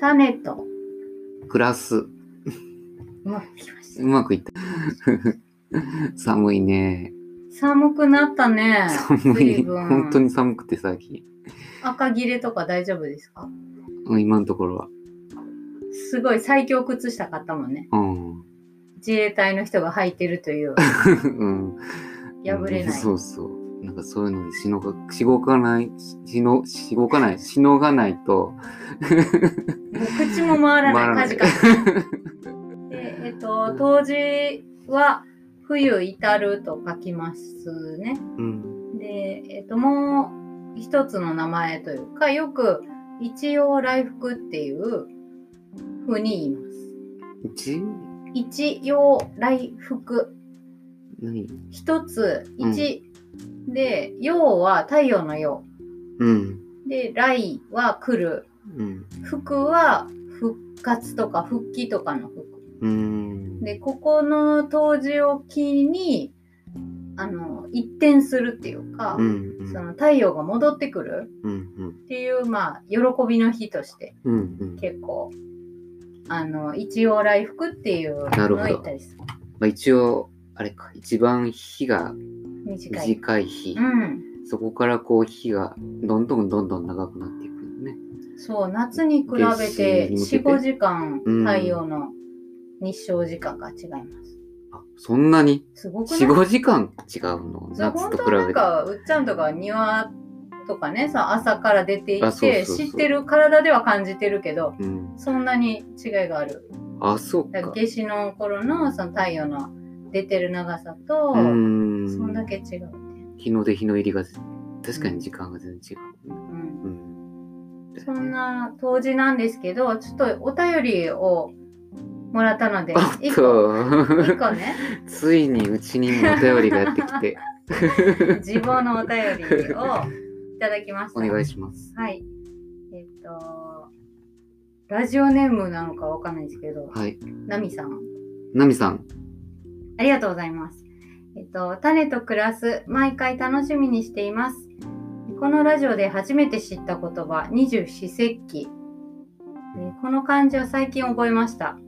種と、暮らす。うまくいきましたう。まくいった。寒いね。寒くなったね。寒い。本当に寒くて最近。赤切れとか大丈夫ですか？うん今のところは。すごい最強靴下買ったもんね。うん。自衛隊の人が履いてるという、うん。破れない。そうそう。なんかそういうのでしのが、しごかない、しの、しごかない、しのがないと。口も回らない、かじかじ。で、えっと、当時は冬至ると書きますね。うん。で、えっと、もう一つの名前というか、よく一応来福っていう風に言います。一？応来福。何？一つ、一、で、陽は太陽の陽。うん。で、来は来る。うん。福は復活とか復帰とかの福。うん。で、ここの当時を機に、あの、一転するっていうか、うん。うん。その太陽が戻ってくるうん。っていう、まあ、喜びの日として、うん。うん。結構、あの、一応来福っていうのを言ったりする。まあ、一応、あれか、一番日が短い。短い日。うん。そこからこう日がどんどんどんどん長くなっていくのね。そう、夏に比べて4、夏至に向けて5時間うん太陽の日照時間が違います。あ、そんなに？すごくない ?4、5時間違うの？夏と比べて。かうっちゃんとか庭とかねさ朝から出ていて知ってる体では感じてるけどうん。そんなに違いがあるあ、そうか。夏至の頃のその太陽の出てる長さとん。そんだけ違う日の出日の入りが確かに時間が全然違う。うん、うん。そんな当時なんですけどちょっとお便りをもらったのでおっ1個個ねついにうちにもお便りがやってきて 自分のお便りをいただきましたお願いします。はい。えっと、ラジオネームなのかわかんないですけど、はい。ナミさん、ナミさん。ありがとうございます。えっと、種と暮らす、毎回楽しみにしています。このラジオで初めて知った言葉、二十四節気。えこの漢字は最近覚えました。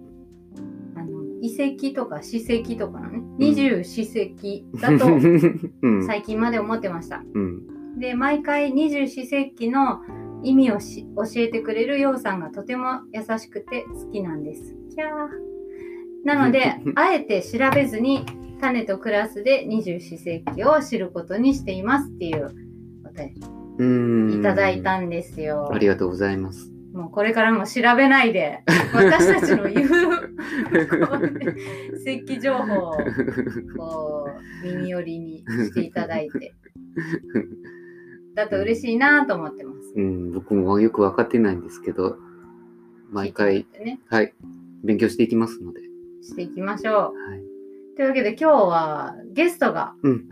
あの遺跡とか史跡とかのね、二十四節気だと うん。最近まで思ってました。うん。で毎回二十四節気の意味をし教えてくれるようさんがとても優しくて好きなんです。キャーなので あえて調べずに種とクラスで二十四節気を知ることにしていますっていうお便。りいただいたんですよあ。りがとうございます。もうこれからも調べないで私たちの言うこ う節気情報をこう耳寄りにしていただいてだと嬉しいなと思ってます。うん、僕もよく分かってないんですけど、毎回、ね、はい、勉強していきますので。していきましょはい。う。というわけで今日はゲストがうん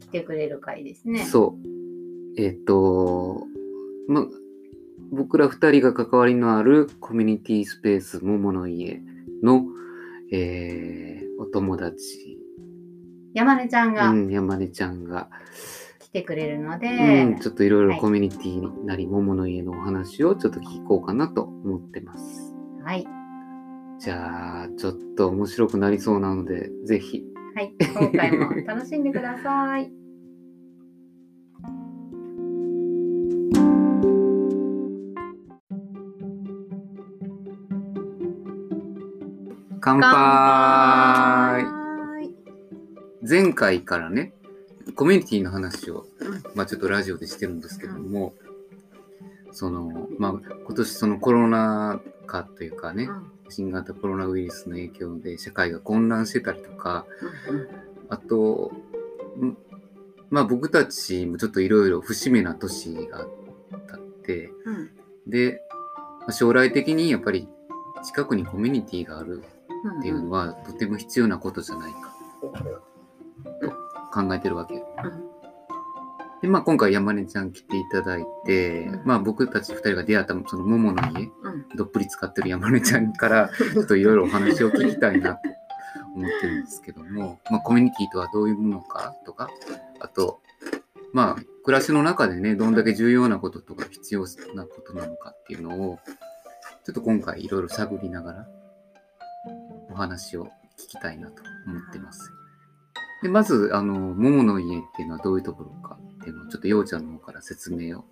来てくれる回ですね。そう。えっ、と、ま、僕ら二人が関わりのあるコミュニティスペース桃の家の、えーお友達、山根ちゃんがうん、山根ちゃんが、来てくれるので、うん、ちょっといろいろはいコミュニティなり桃の家のお話をちょっと聞こうかなと思ってます。はい。じゃあ、ちょっと面白くなりそうなので、ぜひ。はい。今回も楽しんでください。乾杯前回からね、コミュニティの話を、うんまあちょっとラジオでしてるんですけども、その、まあ今年そのコロナ禍というかね、新型コロナウイルスの影響で社会が混乱してたりとか、あと、んまあ僕たちもちょっといろいろ節目な年があって、うん。うんで、まあ将来的にやっぱり近くにコミュニティがあるうんっていうのはとても必要なことじゃないかと考えてるわけ。で、まあ今回山根ちゃん来ていただいて、うん。まあ僕たち二人が出会ったその桃の家、うんどっぷり使ってる山根ちゃんから ちょっといろいろお話を聞きたいなと思ってるんですけども、まあコミュニティとはどういうものかとか、あと、まあ暮らしの中でね、どんだけ重要なこととか必要なことなのかっていうのを、ちょっと今回いろいろ探りながらお話を聞きたいなと思ってます。でまず、あの、桃の家っていうのはどういうところかっていうのをちょっとようちゃんの方から説明を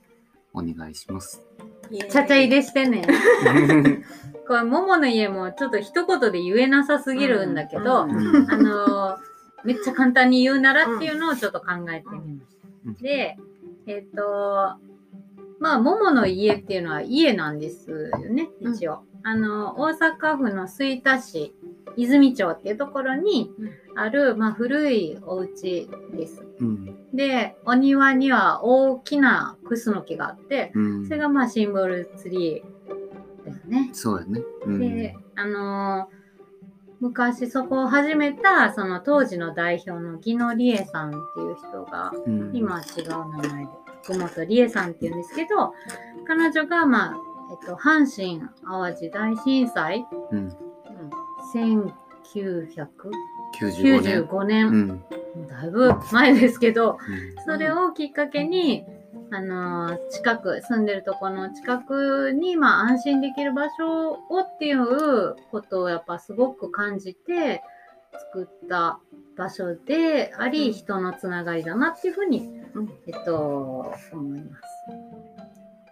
お願いします。ちゃちゃ入れしてね。これ、桃の家もちょっと一言で言えなさすぎるんだけど、うんうんあのーめっちゃ簡単に言うならっていうのをちょっと考えてみました。うんで、えっ、と、まあ、桃の家っていうのは家なんですよね、一応。あの、大阪府の吹田市、泉町っていうところにある、まあ、古いお家です。うんで、お庭には大きなクスノキがあって、うんそれがまあシンボルツリーだよね。そうやね。うんで、あのー昔そこを始めた、その当時の代表の木野理恵さんっていう人が、うん今は違う名前で、福本理恵さんっていうんですけど、彼女が、まあ、えっと、阪神・淡路大震災、うん、1995 95年。年、うん。だいぶ前ですけど、うん。それをきっかけに、あのー近く、住んでるところの近くに、まあ、安心できる場所をっていうことをやっぱすごく感じて作った場所であり、うん。人のつながりだなっていうふうに、うん。えっと、思います。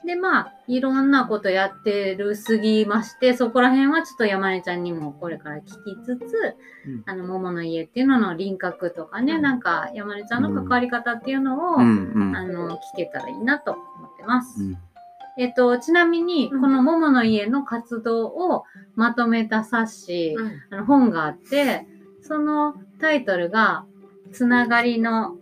で、まあ、いろんなことやってるすぎまして、そこら辺はちょっと山根ちゃんにもこれから聞きつつ、うん。あの、桃の家っていうのの輪郭とかね、うん。なんか山根ちゃんの関わり方っていうのを、うん。うん。あの、聞けたらいいなと思ってます。うん。えっと、ちなみに、うん。この桃の家の活動をまとめた冊子、うん。あの本があって、そのタイトルが、つながりの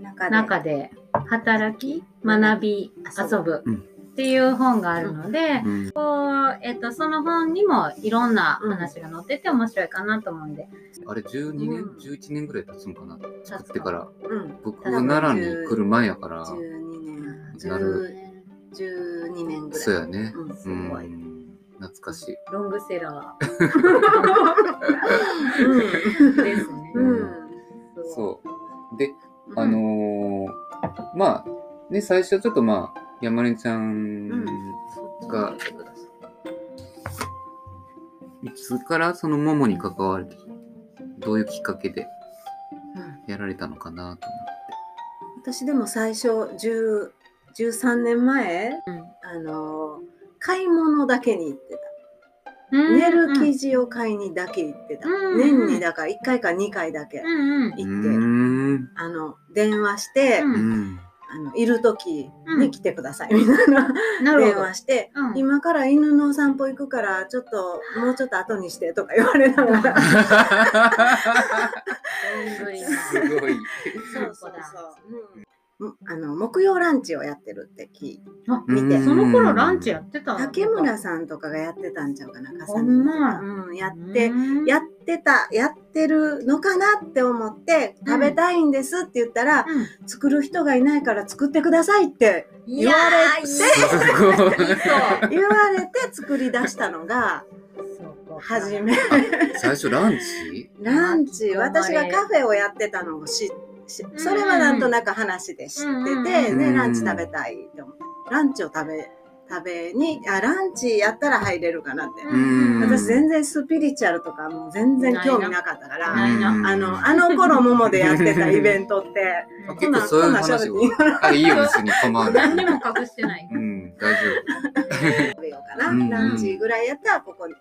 中で。中で働き、学び、遊ぶうん。っていう本があるので、うん。こうえっと、その本にもいろんな話が載ってて面白いかなと思うんで、あれ12年、うん。11年ぐらい経つのかな？作ってから。うん。僕が奈良に来る前やから。12年。なる。10 12年ぐらい。そうやね。うん。すうごい、ん懐かしい。ロングセラ うん。ーですね。うん。そう。で、あのーまあ、ね、最初ちょっとまあ、山根ちゃんが、いつからその桃に関わる、どういうきっかけでうんやられたのかなと私でも最初10 13年前うん。あの買い物だけに行って寝る生地を買いにだけ行ってた、うん年にだから1回か2回だけ。行って、うーん。あの電話して。あのいる時うん。に来てください。みたいな、電。話して、うん。今から犬のお散歩行くからちょっともうちょっと後にしてとか言われながら。すごい。そうそうそう、うん、あの木曜ランチをやってるって聞いて。その頃ランチやってたの？竹村さんとかがやってたんちゃうかなほんま。うん、やって、うん。やってたやってるのかなって思ってうん。食べたいんですって言ったら、うん。作る人がいないから作ってくださいってい言われて。言われて作り出したのが初め。最初ランチ？ランチ。あ私がカフェをやってたのを知しそれはなんとなく話で知ってて、うんうんねうんランチ食べたいって思って。ランチを食べ食べにあランチやったら入れるかなって、うん私全然スピリチュアルとかもう全然興味なかったからないな。あのあの頃ももでやってたイベントって。あうん。結構そういう話を。あ、いいよ、別に構わな。い。何にも隠してない。うん、大丈 食べようかな、うん。ランチぐらいやったらここに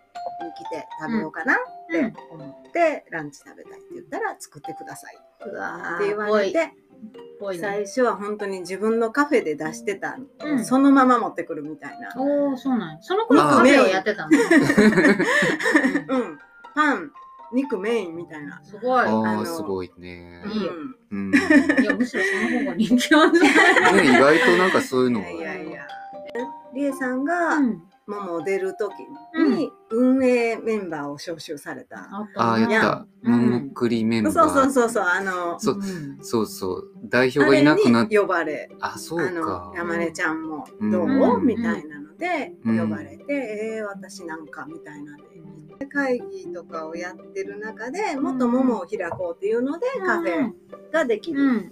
来て食べようかなって思って、ランチ食べたいって言ったら作ってくださいって言われて。最ね。初は本当に自分のカフェで出してた、うんそのまま持ってくるみたいな、おお、そうなんやその頃カフェをやってたの？うん、パン肉メインみたいな、すごい。夫。ああ、すごいね。いいようん。いや、むしろその方が人気ある。ね、意外となんかそういうのが。いやいやいやりえさんがうん。もも出る時に運営メンバーを招集された、あっああ、やた。った。うん。ももくりメンバー。そうそうそうそうあのそう。うん。そうそう。代表がいなくなっあれに呼ばれあ、そうか。山根ちゃんもうん。どう、うんみたいなのでうん。呼ばれて、えー、私なんかみたいなので。行会議とかをやってる中でもっとももを開こうっていうのでカフェができる。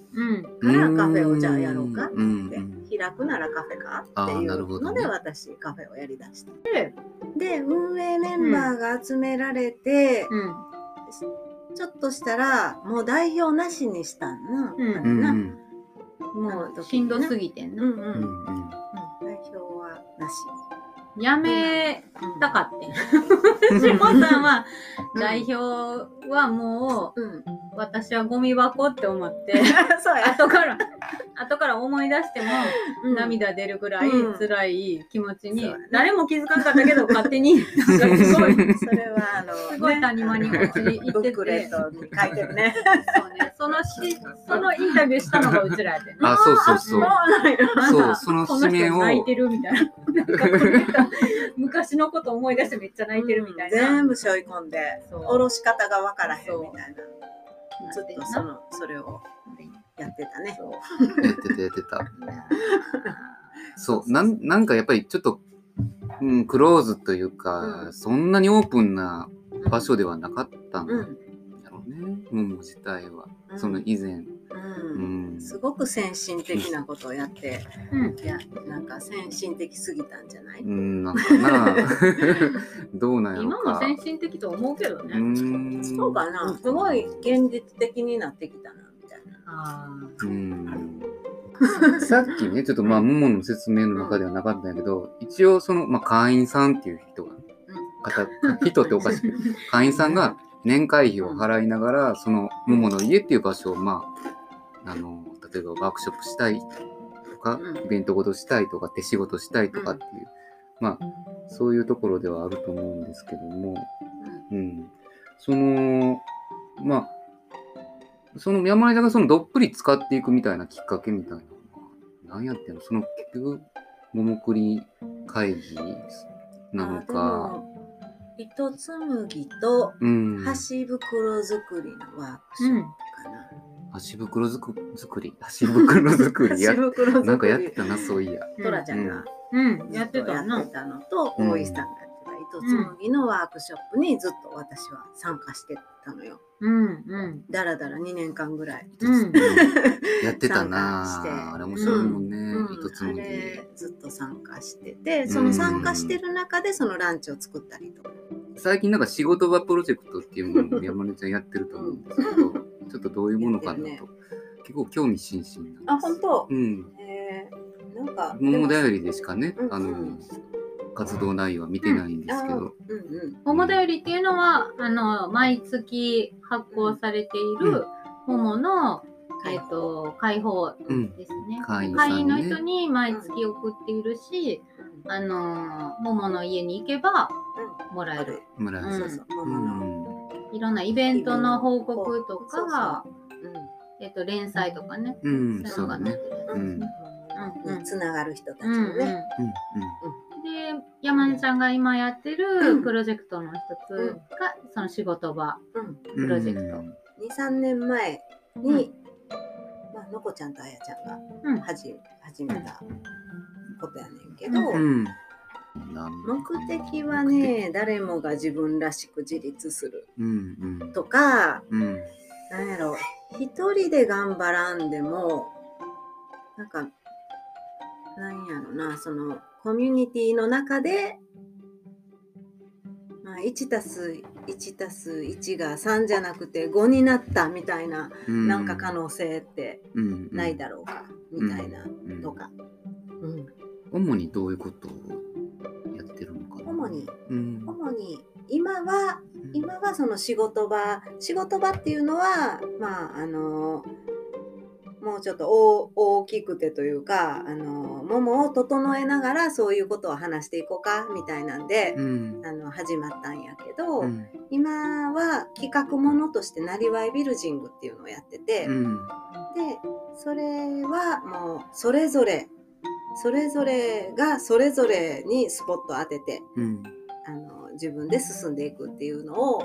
からカフェをじゃあやろうかって開くならカフェかっていうので私カフェをやりだした。で運営メンバーが集められて、うん。ちょっとしたらもう代表なしにしたんな。うん。あれな。うんもうしんどすぎてんな。うんうんうん。うん。代表はなし。やめうんたかってん。下さんはうん。代表はもう私はゴミ箱って思って そうや。後から 後から思い出してもうん。涙出るぐらいうん。辛い気持ちに、誰も気づかなかったけど 勝手に。なんかすごい。それはあの、すごい谷間に落ち行ブって。てックレットに書いてるね。そうね。そのしそのインタビューしたのがうちらやで、ね、あそうそうそう。そうそのこの指名を人泣いてるみたいな。昔のこと思い出してめっちゃ泣いてるみたいな、全部背負い込んで、下ろし方がわからへんみたいな。ずっとその、それをやってたね。やってたやってた。そうなんなんかやっぱりちょっと、うん、クローズというか、うん。そんなにオープンな場所ではなかったんだうん。ろうね、もも自体は、うん。その以前、う。うん。ん、すごく先進的なことをやって、うん。いや、なんか先進的すぎたんじゃない？うん、なんかな。どうなんやろ今もか先進的と思うけどうね、ん。そうかな。すごい現実的になってきたな、うん。さっきね、ちょっとまあ、ももの説明の中ではなかったんやけど、一応その、まあ、会員さんっていう人が、方人っておかしい 会員さんが年会費を払いながら、その、ももの家っていう場所を、まあ、あの、例えばワークショップしたいとかうん、イベントごとしたいとか、手仕事したいとかっていう、まあ、そういうところではあると思うんですけども、うん。その、まあ、その山根さんがそのどっぷり使っていくみたいなきっかけみたいなのは、何やってんの？その結局、桃栗会議なのか、も糸紡ぎとうん。箸袋作りのワークショップかな。箸袋作作り、箸袋作り？や箸、袋作り。なんかやってたな、そういや。トラちゃんがうんやってやたなってたのと、うん大石さんがやってた糸紡ぎのワークショップにずっと私は参加してたのよ。うんうん。だらだら2年間ぐらい。うん。やってたなあ。れ面白いもんね、うん。糸紡ぎ。あれずっと参加しててその参加してる中でそのランチを作ったりとか、最近なんか仕事場プロジェクトっていうのを山根ちゃんやってると思うんですけど、ちょっとどういうものかなと、やってる結構興味津々なんです。あ本当？うん。えー、なんか桃だよりでしかね、うん。あの、うん活動内容は見てないんですけど、うんうん桃だよりっていうのはあの毎月発行されている桃の、えっ、と開放うん。ですね。会員の人に毎月送っているし、あの桃の家に行けばもらえる。村井さん。そうそう。う桃の、ん。いろんなイベントの報告とか、うんえっ、と連載とかね。うん、そういう。のがね。うつながる人たちうんうん。のね、うん、で山根ちゃんが今やってるプロジェクトの一つうん。が、その仕事場。プロジェクト。うん。23年前に、まあのこちゃんとあやちゃんがうん。始,、始めたことやねんけど、うん。なん。目的はね誰もが自分らしく自立するうん、うん。とかうん。なんやろ一人で頑張らんでもなんかなんやろなそのコミュニティの中で、まあ、1たす1たす1が3じゃなくて5になったみたいな、うん。なんか可能性ってうん、ないだろうか、みたいなうんとか、うん。主にどういうことをやってるのかな？主に。うん。主に今は今はその仕事場仕事場っていうのはまああのもうちょっと大大きくてというかあのももを整えながらそういうことを話していこうかみたいなんで、うん。あの始まったんやけど、うん。今は企画ものとしてなりわいビルジングっていうのをやってて、うん。でそれはもうそれぞれそれぞれがそれぞれにスポット当ててうん。あの自分で進んでいくっていうのを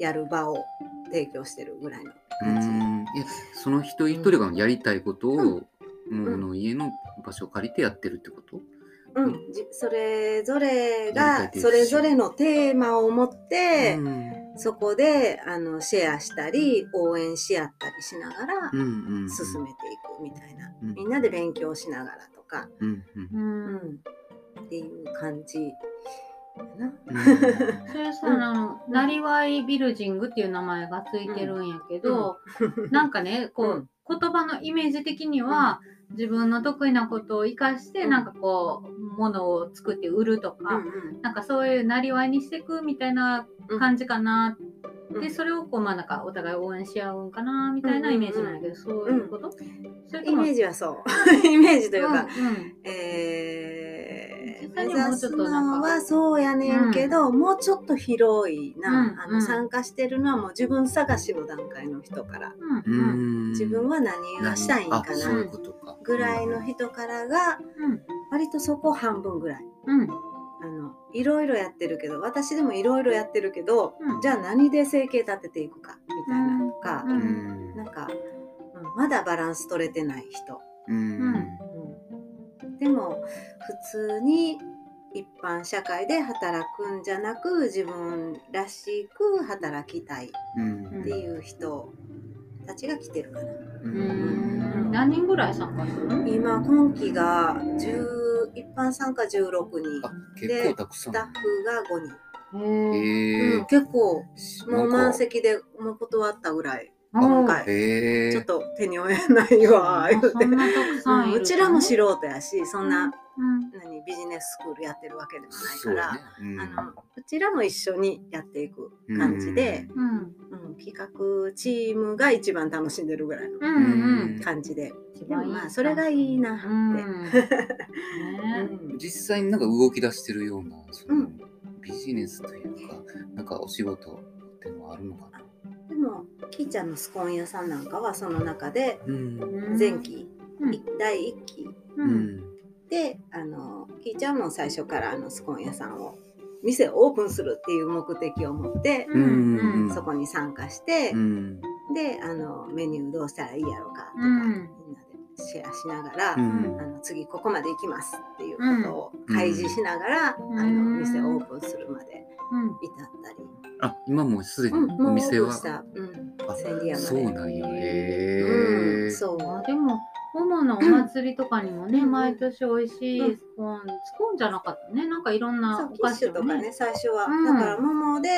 やる場を提供してるぐらいのう感じ。んいやその一人一人がやりたいことを、うんもうの家の場所を借りてやってるってこと？うん、じそれぞれがそれぞれのテーマを持って、うん。そこであのシェアしたり応援し合ったりしながらうんうん進めていくみたいな、うん。みんなで勉強しながらとか、うんうん。うん。うん。っていう感じかな。うん。それさ、あの、なりわいビルジングっていう名前がついてるんやけど、なんかね、こう、言葉のイメージ的には、自分の得意なことを活かして、うん。なんかこう、ものを作って売るとか、うんなんかそういうなりわいにしていくみたいなうん。感じかな。うん。で、それをこう、まあなんかお互い応援し合うんかな、みたいなイメージなんやけど、そういうこと、イメージはそう。イメージというか、うんうん。えー、目指すにはもうちょっとなんかのはそうやねんけど、もうちょっと広いな、うんうん。あの参加してるのはもう自分探しの段階の人から、うんううん。ん自分は何がしたいんかな。こと。かぐらいの人からがうん割とそこ半分ぐらい。うん。あのいろいろやってるけど私でもいろいろやってるけど、うん。じゃあ何で生計立てていくかみたいなのか、ううん。ん。なんか、うんまだバランス取れてない人、うん。うん。でも普通に一般社会で働くんじゃなく自分らしく働きたいうんっていう人たちが来てるかな。何人ぐらい参加するの？今今期が10一般参加16人。あ結構たくさん。スタッフが5人。へえへうん、結構えもう満席でもう断ったぐらい。あ今回ちょっと手に負えないわ言うて。そんなたくさんいるうんうちらも素人やしそんな、うん。何ビジネススクールやってるわけでもないから、ね。うん。あのうちらも一緒にやっていく感じで、うん。うん。企画チームが一番楽しんでるぐらいのうんうん。感じで、でもまあそれがいいなって、うん。ね。うん。実際になんか動き出してるようなその、うん。ビジネスというかなんかお仕事っていうのはあるのかなでもきーちゃんのスコーン屋さんなんかはその中でうん。前期、うん。い第1期ううん。んであのきーちゃんも最初からあのスコーン屋さんを店をオープンするっていう目的を持って、そこに参加して、うん。であのメニューどうしたらいいやろうかとか、うん。みんなでシェアしながら、うん。あの次ここまで行きますっていうことを開示しながら、んあの店をオープンするまでうん。至ったり、あ今もうすでにお店は？うん、あ千里山で。そうなんや。へうえん、そう。あでも主なお祭りとかにもね、うん。毎年美味しうんいスコーン、スコーンじゃなかったね。なんかいろんなお菓子をシュとかねね最初は、うん。だから桃で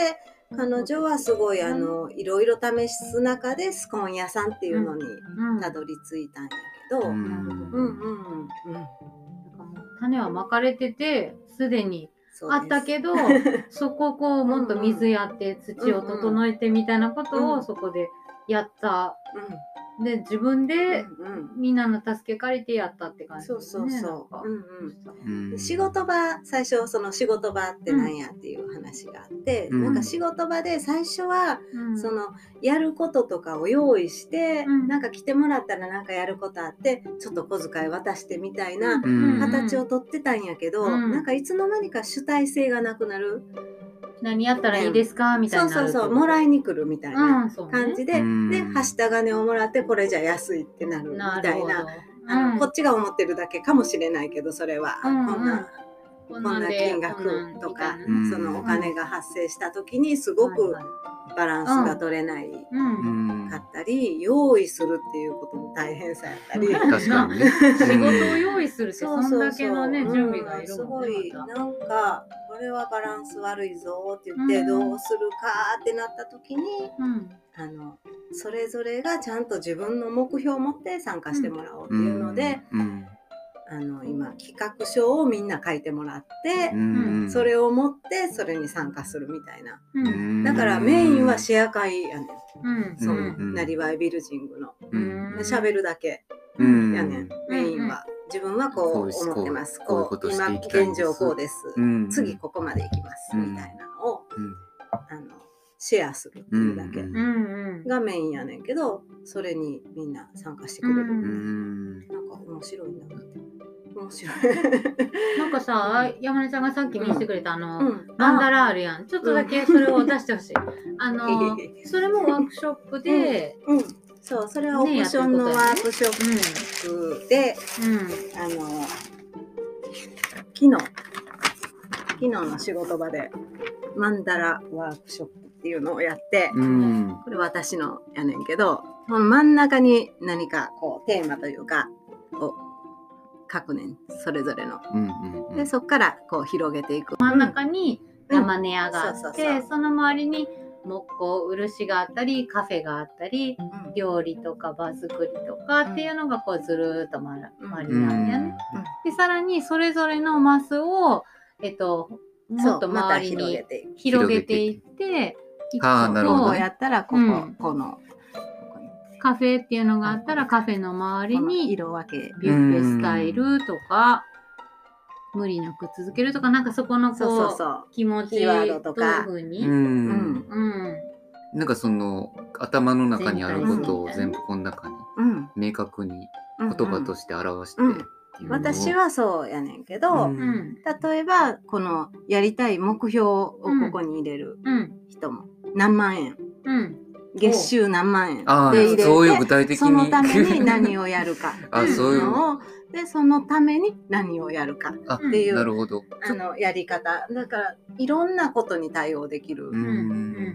彼女はすごいあのいろいろ試す中でスコーン屋さんっていうのにうん。たどり着いたんやけど、ううん、うんうん。うん。なんかもう種はまかれててすでにあったけど そこをこうもっと水やって土を整えてみたいなことうんをそこでやったうで自分んでみんなの助け借りてやったって感じそうそうそう。か。うんうん。うん。で仕事場最初その仕事場ってなんやっていう話があって、うん。なんか仕事場で最初はうん。そのやることとかを用意して、うん。なんか来てもらったらなんかやることあってちょっと小遣い渡してみたいなうん。形をとってたんやけど、うん。なんかいつの間にか主体性がなくなる、何やったらいいですか？みたいそうそうそうもらいに来るみたいな感じで、うん。ではした金をもらってこれじゃ安いってなるみたいな。あのうん。こっちが思ってるだけかもしれないけどそれは、うんこんなここんな金額とか、うん。そのお金が発生した時にすごくバランスが取れない。うん。うんかったり、用意するっていうことの大変さやったり。うん。確かにね。仕事を用意するってそんだけのねうん。準備がいるもんねすごいなんかこれはバランス悪いぞって言って、うん。どうするかってなった時にうん。あのそれぞれがちゃんと自分の目標を持って参加してもらおうっていうので、うんあの今企画書をみんな書いてもらって、うん。それを持ってそれに参加するみたいな。うん。だからメインはシェア会やねん。うん。その、うん。なりわいビルジングの。うん。るだけうん。やねん、メインは。自分はこう思ってます。こう今現状こうです、うん。次ここまで行きます、うん。みたいなのをうん。あのシェアするっていうだけがメインやねんけどそれにみんな参加してくれる、ううん。なんか面白いなって面白い、なんかさ山根ちゃんがさっき見せてくれたあのうん、マンダラあるやん。ちょっとだけそれを出してほしい。あのそれもワークショップでうん、そうそれはオプションのワークショップで、うん。あの昨日昨日の仕事場でマンダラワークショップっていうのをやって、うん。これ私のやねんけど真ん中に何かこうテーマというかを書くねんそれぞれの。うんうんうん。でそっからこう広げていく。真ん中に山根屋があうんそうそうって、そうその周りに木工漆があったりカフェがあったりうん料理とか場作りとかっていうのがこうずるーっと回りうんにあるんやね。でさらにそれぞれのマスをえっともっと周りに広げていく。広げていって一個あーなるほどこうねやったらここ、うんこのカフェっていうのがあったらカフェの周りに色分け。ビュッフェスタイルとか無理なく続けるとかなんかそこのこうそうそうそう。気持ちワードとかどういうふうに、ん。ん。うん。なんかその頭の中にあることを全部。この中にうん。明確にうん言葉として表してうんうのを私はそうやねんけど、うん。うん例えばこのやりたい目標をここに入れるうん。人も何万円。うん月収何万円。ああで入れてそういう具体的にそのために何をやるか。あそういう。のをでそのために何をやるか。あっていうなるほど。あのやり方。だからいろんなことに対応できる、ううん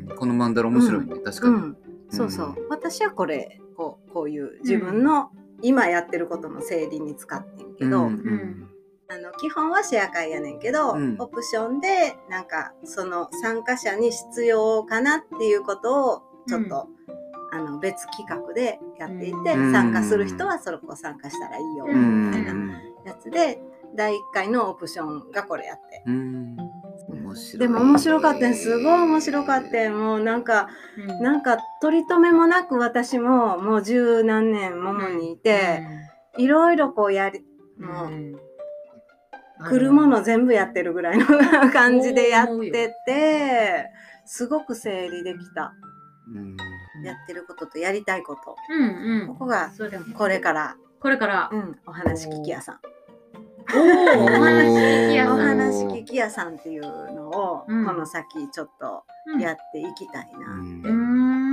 ん。このマンダラ面白いね。確かに。うん、そうそう、うん私はこれこうこういう自分の今やってることの整理に使ってんけど、うんん。あの基本はシェア会やねんけど、うん。オプションでなんかその参加者に必要かなっていうことをちょっと、あの別企画でやっていて、うん。参加する人はそれこ参加したらいいよううん。みたいなやつで第1回のオプションがこれやって。でも面白かったんす。ごい面白かったんもうなんかなんか取り留めもなく私ももう十何年ももにいて、いろいろこうやりもう来るもの全部やってるぐらいの 感じでやっててすごく整理できた。うんやってることとやりたいこと。うんうん。ここがそれもこれから、これから。うん、お話聞き屋さん。おおお話聞きやおすい話聞き屋さんっていうのを、うん。この先ちょっとやっていきたいな、うんうん。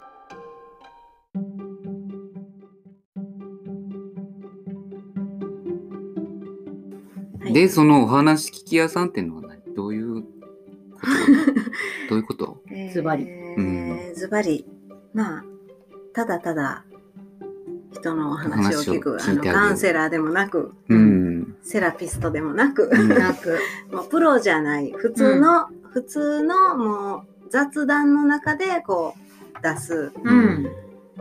はい。でそのお話聞き屋さんっていうのは何？どういうこと？どういうこと？ズバリーズバリまあただただ人のお話を聞くあのカウンセラーでもなく、うん。セラピストでもなく、うん。な くもうプロじゃない普通の、普通のもう雑談の中でこう出す。うん。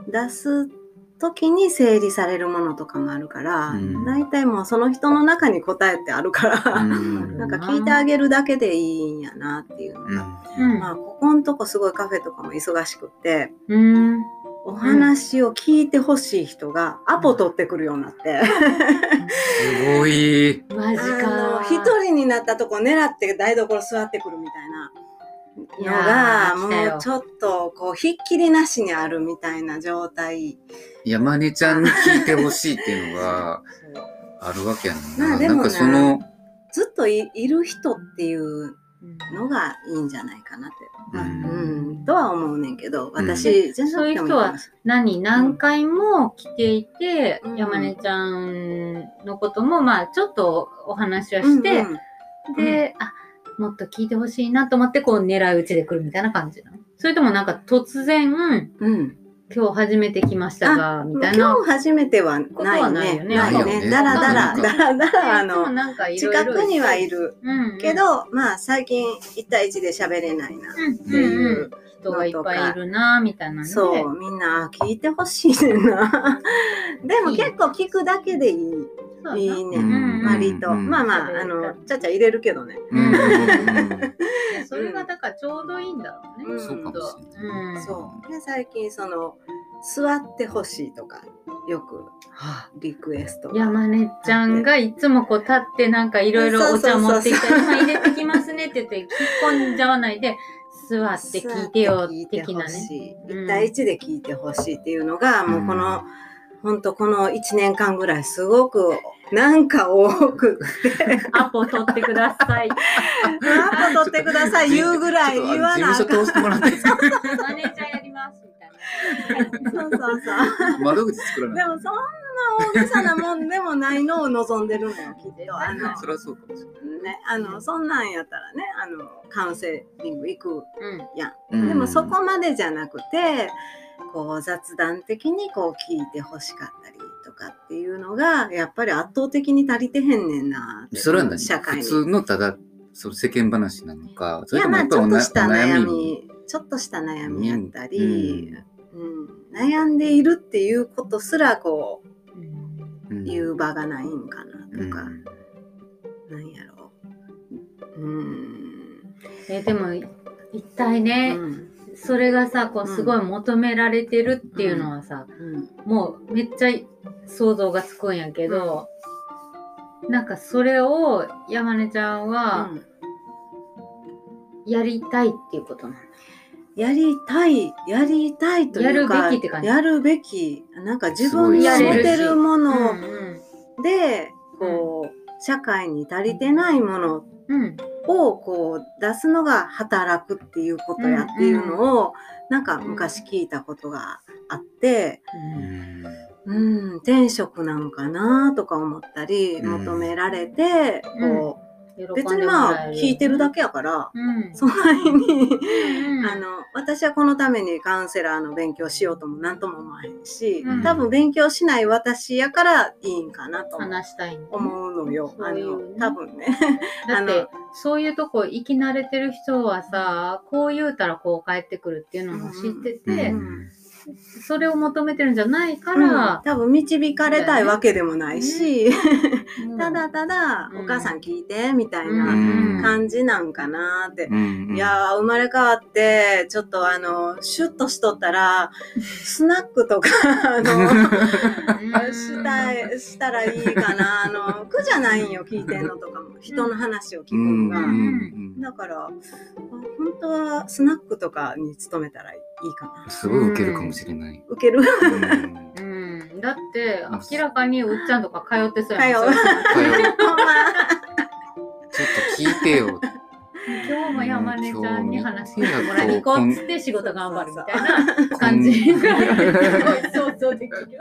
出す時に整理されるものとかもあるから、うん。大体もうその人の中に答えってあるから、うん。なんか聞いてあげるだけでいいんやなっていうのが、うん。まあここのとこすごいカフェとかも忙しくってうん。お話を聞いてほしい人がアポ取ってくるようになって、すごい。マジか。あの一人になったとこ狙って台所座ってくるみたいな。いのやがもうちょっとこうひっきりなしにあるみたいな状態。山根ちゃんに聞いてほしいっていうのが あるわけやな。まあでもななんかその、ずっといいる人っていうのがいいんじゃないかなって、まあううんんとは思うねんけど私、全然そういう人は何何回も来ていて、うん。山根ちゃんのこともまあちょっとお話はして、うんうん。で、あもっと聞いてほしいなと思ってこう狙い撃ちで来るみたいな感じなの？それともなんか突然うん、今日初めて来ましたがみたいな？今日初めてはなはいね。ないよね。ねだらだらなんか。だらだらあのなんかいろいろ近くにはいるけど、まあ最近1対1で喋れないな人がいっぱいいるなみたいなんでそうみんなあ聞いてほしいねんな。でも結構聞くだけでいいいいね、うん割と、うんまあまああのちゃちゃ入れるけどね。それがだからちょうどいいんだろうね、うん。そうそう。で最近その座ってほしいとかよくリクエストが山根ちゃんがいつもこう立ってなんかいろいろお茶持ってきたり、今入れてきますねって言って引っ込んじゃわないで座って聞いてよ的なね。ほしい。うん。1対1で聞いてほしいっていうのが、もうこのほんとこの1年間ぐらいすごくなんか多くって。アポ取ってください。アポ取ってください。言うぐらい言わなあかん。事務所通してもらって。いいですかマネージャーやりますみたいな。そうそうそう。窓口作らない。でもそんな大げさなもんでもないのを望んでるのよきっと。あのそりゃそうかもしれない。ねあのそんなんやったらねあのカウンセリング行くうん。やん、うん。でもそこまでじゃなくてこう雑談的にこう聞いてほしかったりとかっていうのがやっぱり圧倒的に足りてへんねんなってそれは何？社会に。普通のただ、その世間話なのか、そいやれともまあちょっとやっぱりおなした悩みみ？ちょっとした悩みやったり、うん。悩んでいるっていうことすらこううん。言う場がないんかなとか、うん。なんやろ。ううん。えでも一体ね、うんそれがさこううんすごい求められてるっていうのはさ、うん。もうめっちゃ想像がつくんやけど、なんかそれを山根ちゃんはうん。やりたいっていうことなの、やりたいやりたいというかやるべきって感じ？やるべき。なんか自分のすごい。やれるし持てるものうんで、こう社会に足りてないものうんうんをこう出すのが働くっていうことやっていうのを、なんか昔聞いたことがあって、うん、転職なんかなとか思ったり、うん。求められて、こう別にまあ聞いてるだけやから、うん。そんなに、うんあの私はこのためにカウンセラーの勉強しようとも何とも思わへんし、うん。多分勉強しない私やからいいんかなと話したい思うのよ。あの多分ね。だってあのそういうとこ生き慣れてる人はさこう言うたらこう返ってくるっていうのも知ってて、うんそれを求めてるんじゃないかうん。ら、多分導かれたいわけでもないし、うん。ただただ、うん。お母さん聞いてみたいうん。な感じなんかなって。うんいやー生まれ変わってちょっとあのシュッとしとったら スナックとかあのうん。したいしたらいいかな。あの苦じゃないんよ聞いてんのとかも。人の話を聞くうんのが。うん。だからあ本当はスナックとかに勤めたらいいかな。すごいウケるかもしれない。受ける。うん。うん、だって明らかにうっちゃんとか通ってそうやもん。通う。それほんま。ちょっと聞いてよ。今日も山根ちゃんに話してもらいに行こうっつって仕事頑張るみたいな感じがすごい想像できる。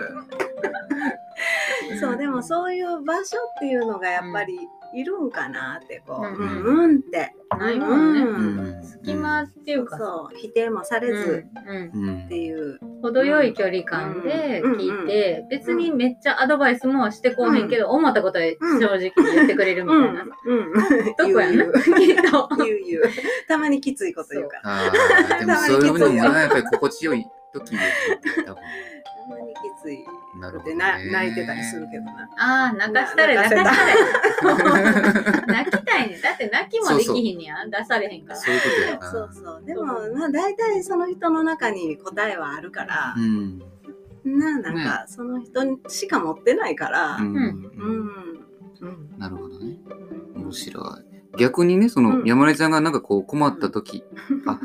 そうでもそういう場所っていうのがやっぱりいるんかなってこう、ううん。ん、うんって。ないもんね。うん。隙間っていうか。さ、そう否定もされずうんうん。うんっていう。程よい距離感で聞いて、別にめっちゃアドバイスもしてこうへんけど、思ったことは正直に言ってくれるみたいな、うん。とこやな。言うきっと。言う言う。たまにきついこと言うから。ああ、でもそういうのもな、やっぱり心地よい時で、多たまにきつい。分なるほど、でね。な泣いてたりするけどな。ああ、泣かしたれ、な泣かしたれ。ど。泣きたいねん。だって泣きもできひんねやん。出されへんから。そういうことやな。そうそう。でもまあ大体その人の中に答えはあるからう、ん。ななんかその人しか持ってないから。うん。うん。うん。なるほどね。うん面白い。逆にね、その、うん山根ちゃんがなんかこう困った時、あ、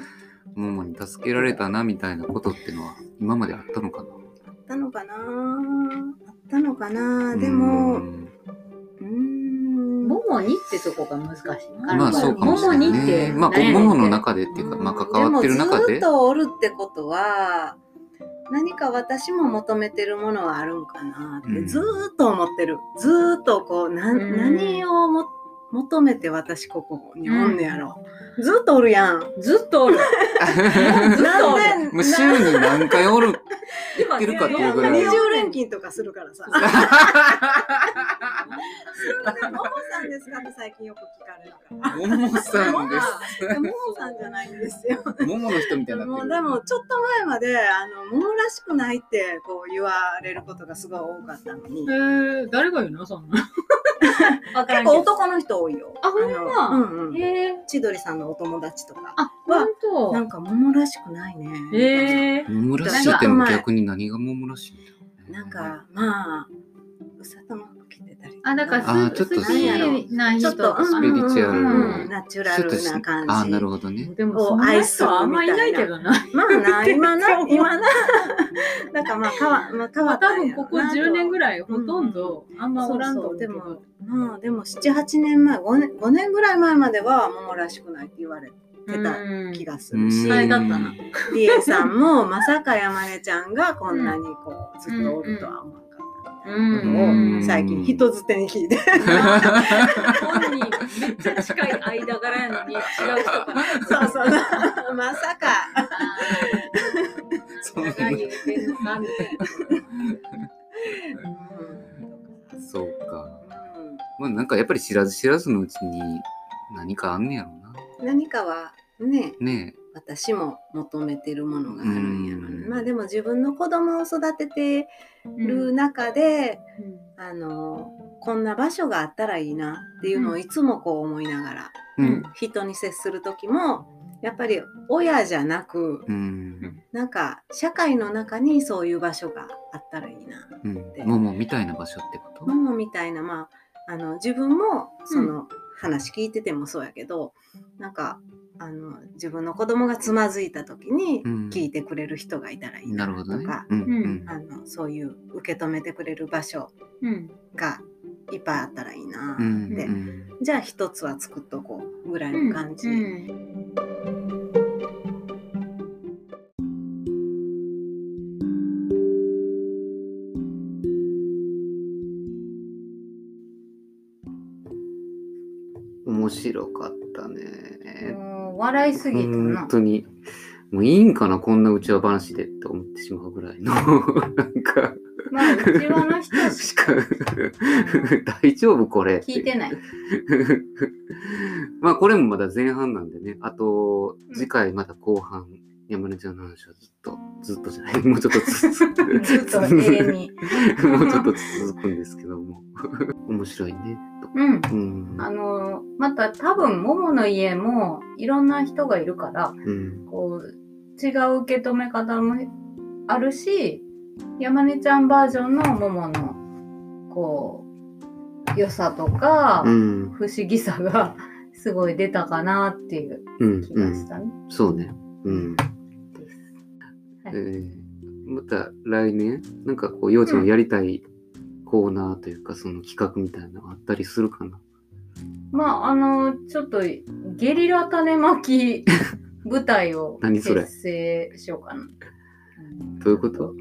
ももに助けられたな、みたいなことっていうのは、今まであったのかな？あったのかな？あったのかな？でも、ううんーん。ももにってとこが難しいな。まあそうかもしれないももにってね。まあ、ももの中でっていうか、まあ、関わってる中でもずっ。とおるってことは何か私も求めてるものはあるんかなって、うんずーっと思ってるずーっとこうな、うん何をも求めて私ここにおんねやろ、ずーっとおるやんずっとおる。ずっとおる。もう週に何回おる、行ってるかっていうぐらい。二重連勤とかするからさ「ももさんですか?」って最近よく聞かれるからももさんでいやももさんじゃないんですよす。ももの人みたいになってる。もうでもちょっと前まであの桃らしくないってこう言われることがすごい多かったのにえー、誰が言うの？そんな。わから結構。男の人多いよあほんま？うんうんへえ。千鳥さんのお友達とかあ、ほんとなんか桃らしくないねへえ。ももらしいっても逆に何がももらしいなんかまあうさとの服着てたり。あ、だからちょっとスピリチュアルうんうんナチュラルな感じ。あーなるほどね。でもそんな人はあんまいないけどな。まあな 今な今な。なんかまあかわ、まあ、変わまあった多分ここ10年ぐいらいほとんどあんまおらんと思うけど。でもまあでも78年前5年 ,5 年ぐらい前までは桃らしくないって言われてた気がするし、だったな。リエさんもまさか山根ちゃんがこんなにこうずっとおるとは思わのを最近人づてに聞いて。本人めっちゃ近い間柄やのに違う人から。そうそう。まさか。そんな何言ってんのかみたいそうか。まあなんかやっぱり知らず知らずのうちに何かあんねやろな。何かはね、ね私も求めてるものがあるんやろねうんまあでも自分の子供を育ててな。る中で、うんあのこんな場所があったらいいなっていうのをいつもこう思いながら、え。うん。人に接する時もやっぱり親じゃなくうん。なんか社会の中にそういう場所があったらいいな。うん。ももみたいな場所ってこと？ママみたいな、まあ、あの自分もその話聞いててもそうやけど、なんかあの自分の子供がつまずいた時にうん聞いてくれる人がいたらいいなとか。、うん。ううん。あのそういう受け止めてくれる場所うん。がいっぱいあったらいいなうって、ん。じゃあ一つは作っとこうぐらいの感じ。笑いすぎたな本。当に。もういいんかなこんなうちわ話でって思ってしまうぐらいの。なんか、まあ、うちわの人ししか、大丈夫これ。聞いてない。まあこれもまだ前半なんでね。あと、次回また後半、山根ちゃんの話はずっと、ずっとじゃない、もうちょっとずずっと永遠に。もうちょっと続くんですけども。面白いね。とうん。うん。あの、また多分、ももの家もいろんな人がいるから、うん。こう、違う受け止め方もあるし、山根ちゃんバージョンのももの、こう、良さとか、うん。不思議さが すごい出たかなっていううん。気うん。がしたね。そうね。うん。はいえーまた来年、なんかこう、幼稚のやりたいコーナーというか、その企画みたいなのあったりするかな？まあ、あの、ちょっとゲリラ種まき舞台を 何それ？結成しようかな。どういうこと？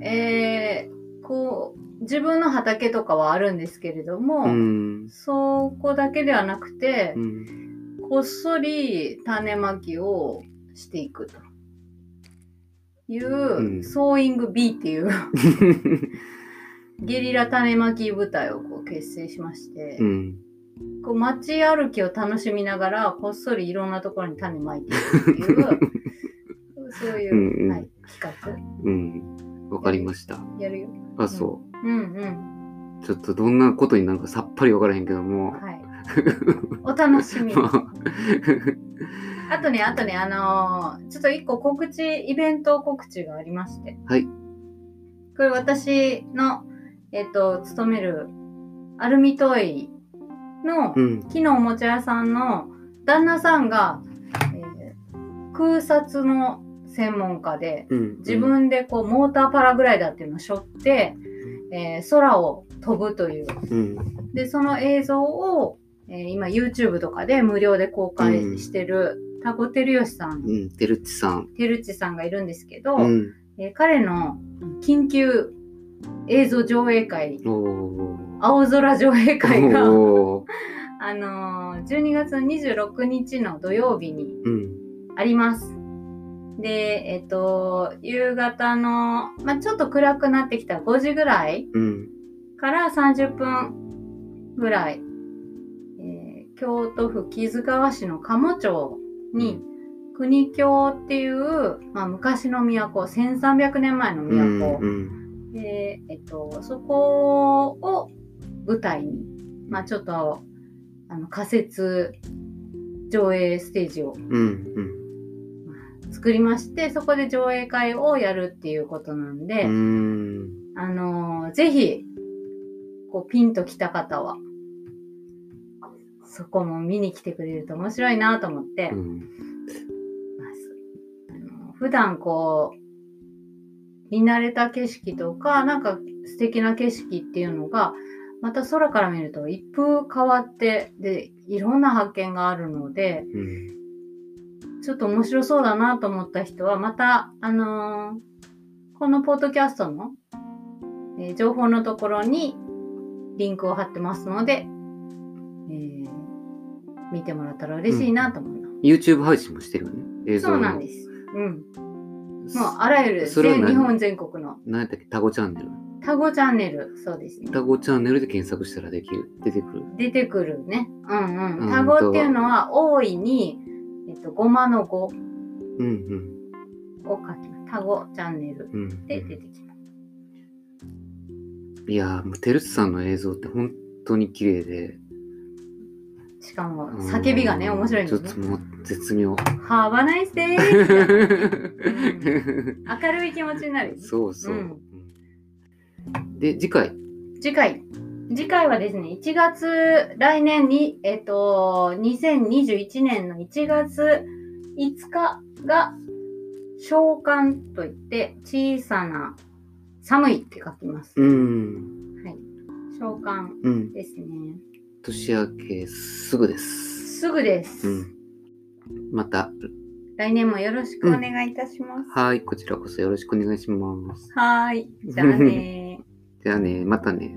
えー、こう、自分の畑とかはあるんですけれども、うん。そこだけではなくてう、ん。こっそり種まきをしていくという、うんソーイング B っていう ゲリラ種まき部隊をこう結成しまして、うん。こう街歩きを楽しみながらこっそりいろんなところに種まいていくっていう そういう、うんうんはい、企うん。わかりました。画やるよ。あ、そうんうん。う。ちょっとどんなことになるかさっぱりわからへんけども。はい。お楽しみ ああとね、あとね、あのーちょっと一個告知、イベント告知がありまして。はい。これ私の、えっ、と、勤めるアルミトイのうん。木のおもちゃ屋さんの旦那さんが、えー空撮の専門家で、うん。自分でこうモーターパラグライダーっていうのを背負って、えー空を飛ぶという。うん。で、その映像を、えー今 YouTube とかで無料で公開してる、タコテルヨシさん、うん。てるっちさん。テルチさんがいるんですけど、うん。えー彼の緊急映像上映会。青空上映会が。あのー12月26日の土曜日にうん。あります。で、えっ、と、夕方の、まあ、ちょっと暗くなってきたら5時ぐらいうん。から30分ぐらい、えー京都府木津川市の鴨町に、国京っていう、まあ、昔の都、1300年前のうん。都、うん。で、えっと、そこを舞台に、まあちょっと、あの、仮設上映ステージをうん。作りまして、そこで上映会をやるっていうことなんで、うん。あのーぜひ、こう、ピンときた方は、そこも見に来てくれると面白いなと思ってう、ん。ますあの普段こう、見慣れた景色とか、なんか素敵な景色っていうのが、また空から見ると一風変わって、で、いろんな発見があるので、うん。ちょっと面白そうだなと思った人は、また、あのーこのポッドキャストの、えー情報のところにリンクを貼ってますので、えー見てもらったら嬉しいなと思います。YouTube 配信もしてるよね。映像のそうなんです。うん。もうあらゆる全日本全国の何やったっけ？タゴチャンネル。タゴチャンネル、そうですね。タゴチャンネルで検索したらできる。出てくる。出てくるね。うんううんん。タゴっていうのは大いに、えっと、ごまのごをうん書きます。タゴチャンネルうん。うん、で出てきます。いやー、もうテルスさんの映像って本当に綺麗で。しかも、叫びがね、面白いんで。ちょっともう絶妙。Have a nice day! 明るい気持ちになる。そうそう。うんで、次回。次回。次回はですね、1月、来年に、えっと、2021年の1月5日が、召喚といって、小さな、寒いって書きます。うん。はい。召喚うん。ですね。年明けすぐです。すぐです。うん。また、来年もよろしくお願いいたします。はい、こちらこそよろしくお願いします。はーい。じゃあねー。じゃあね、またね。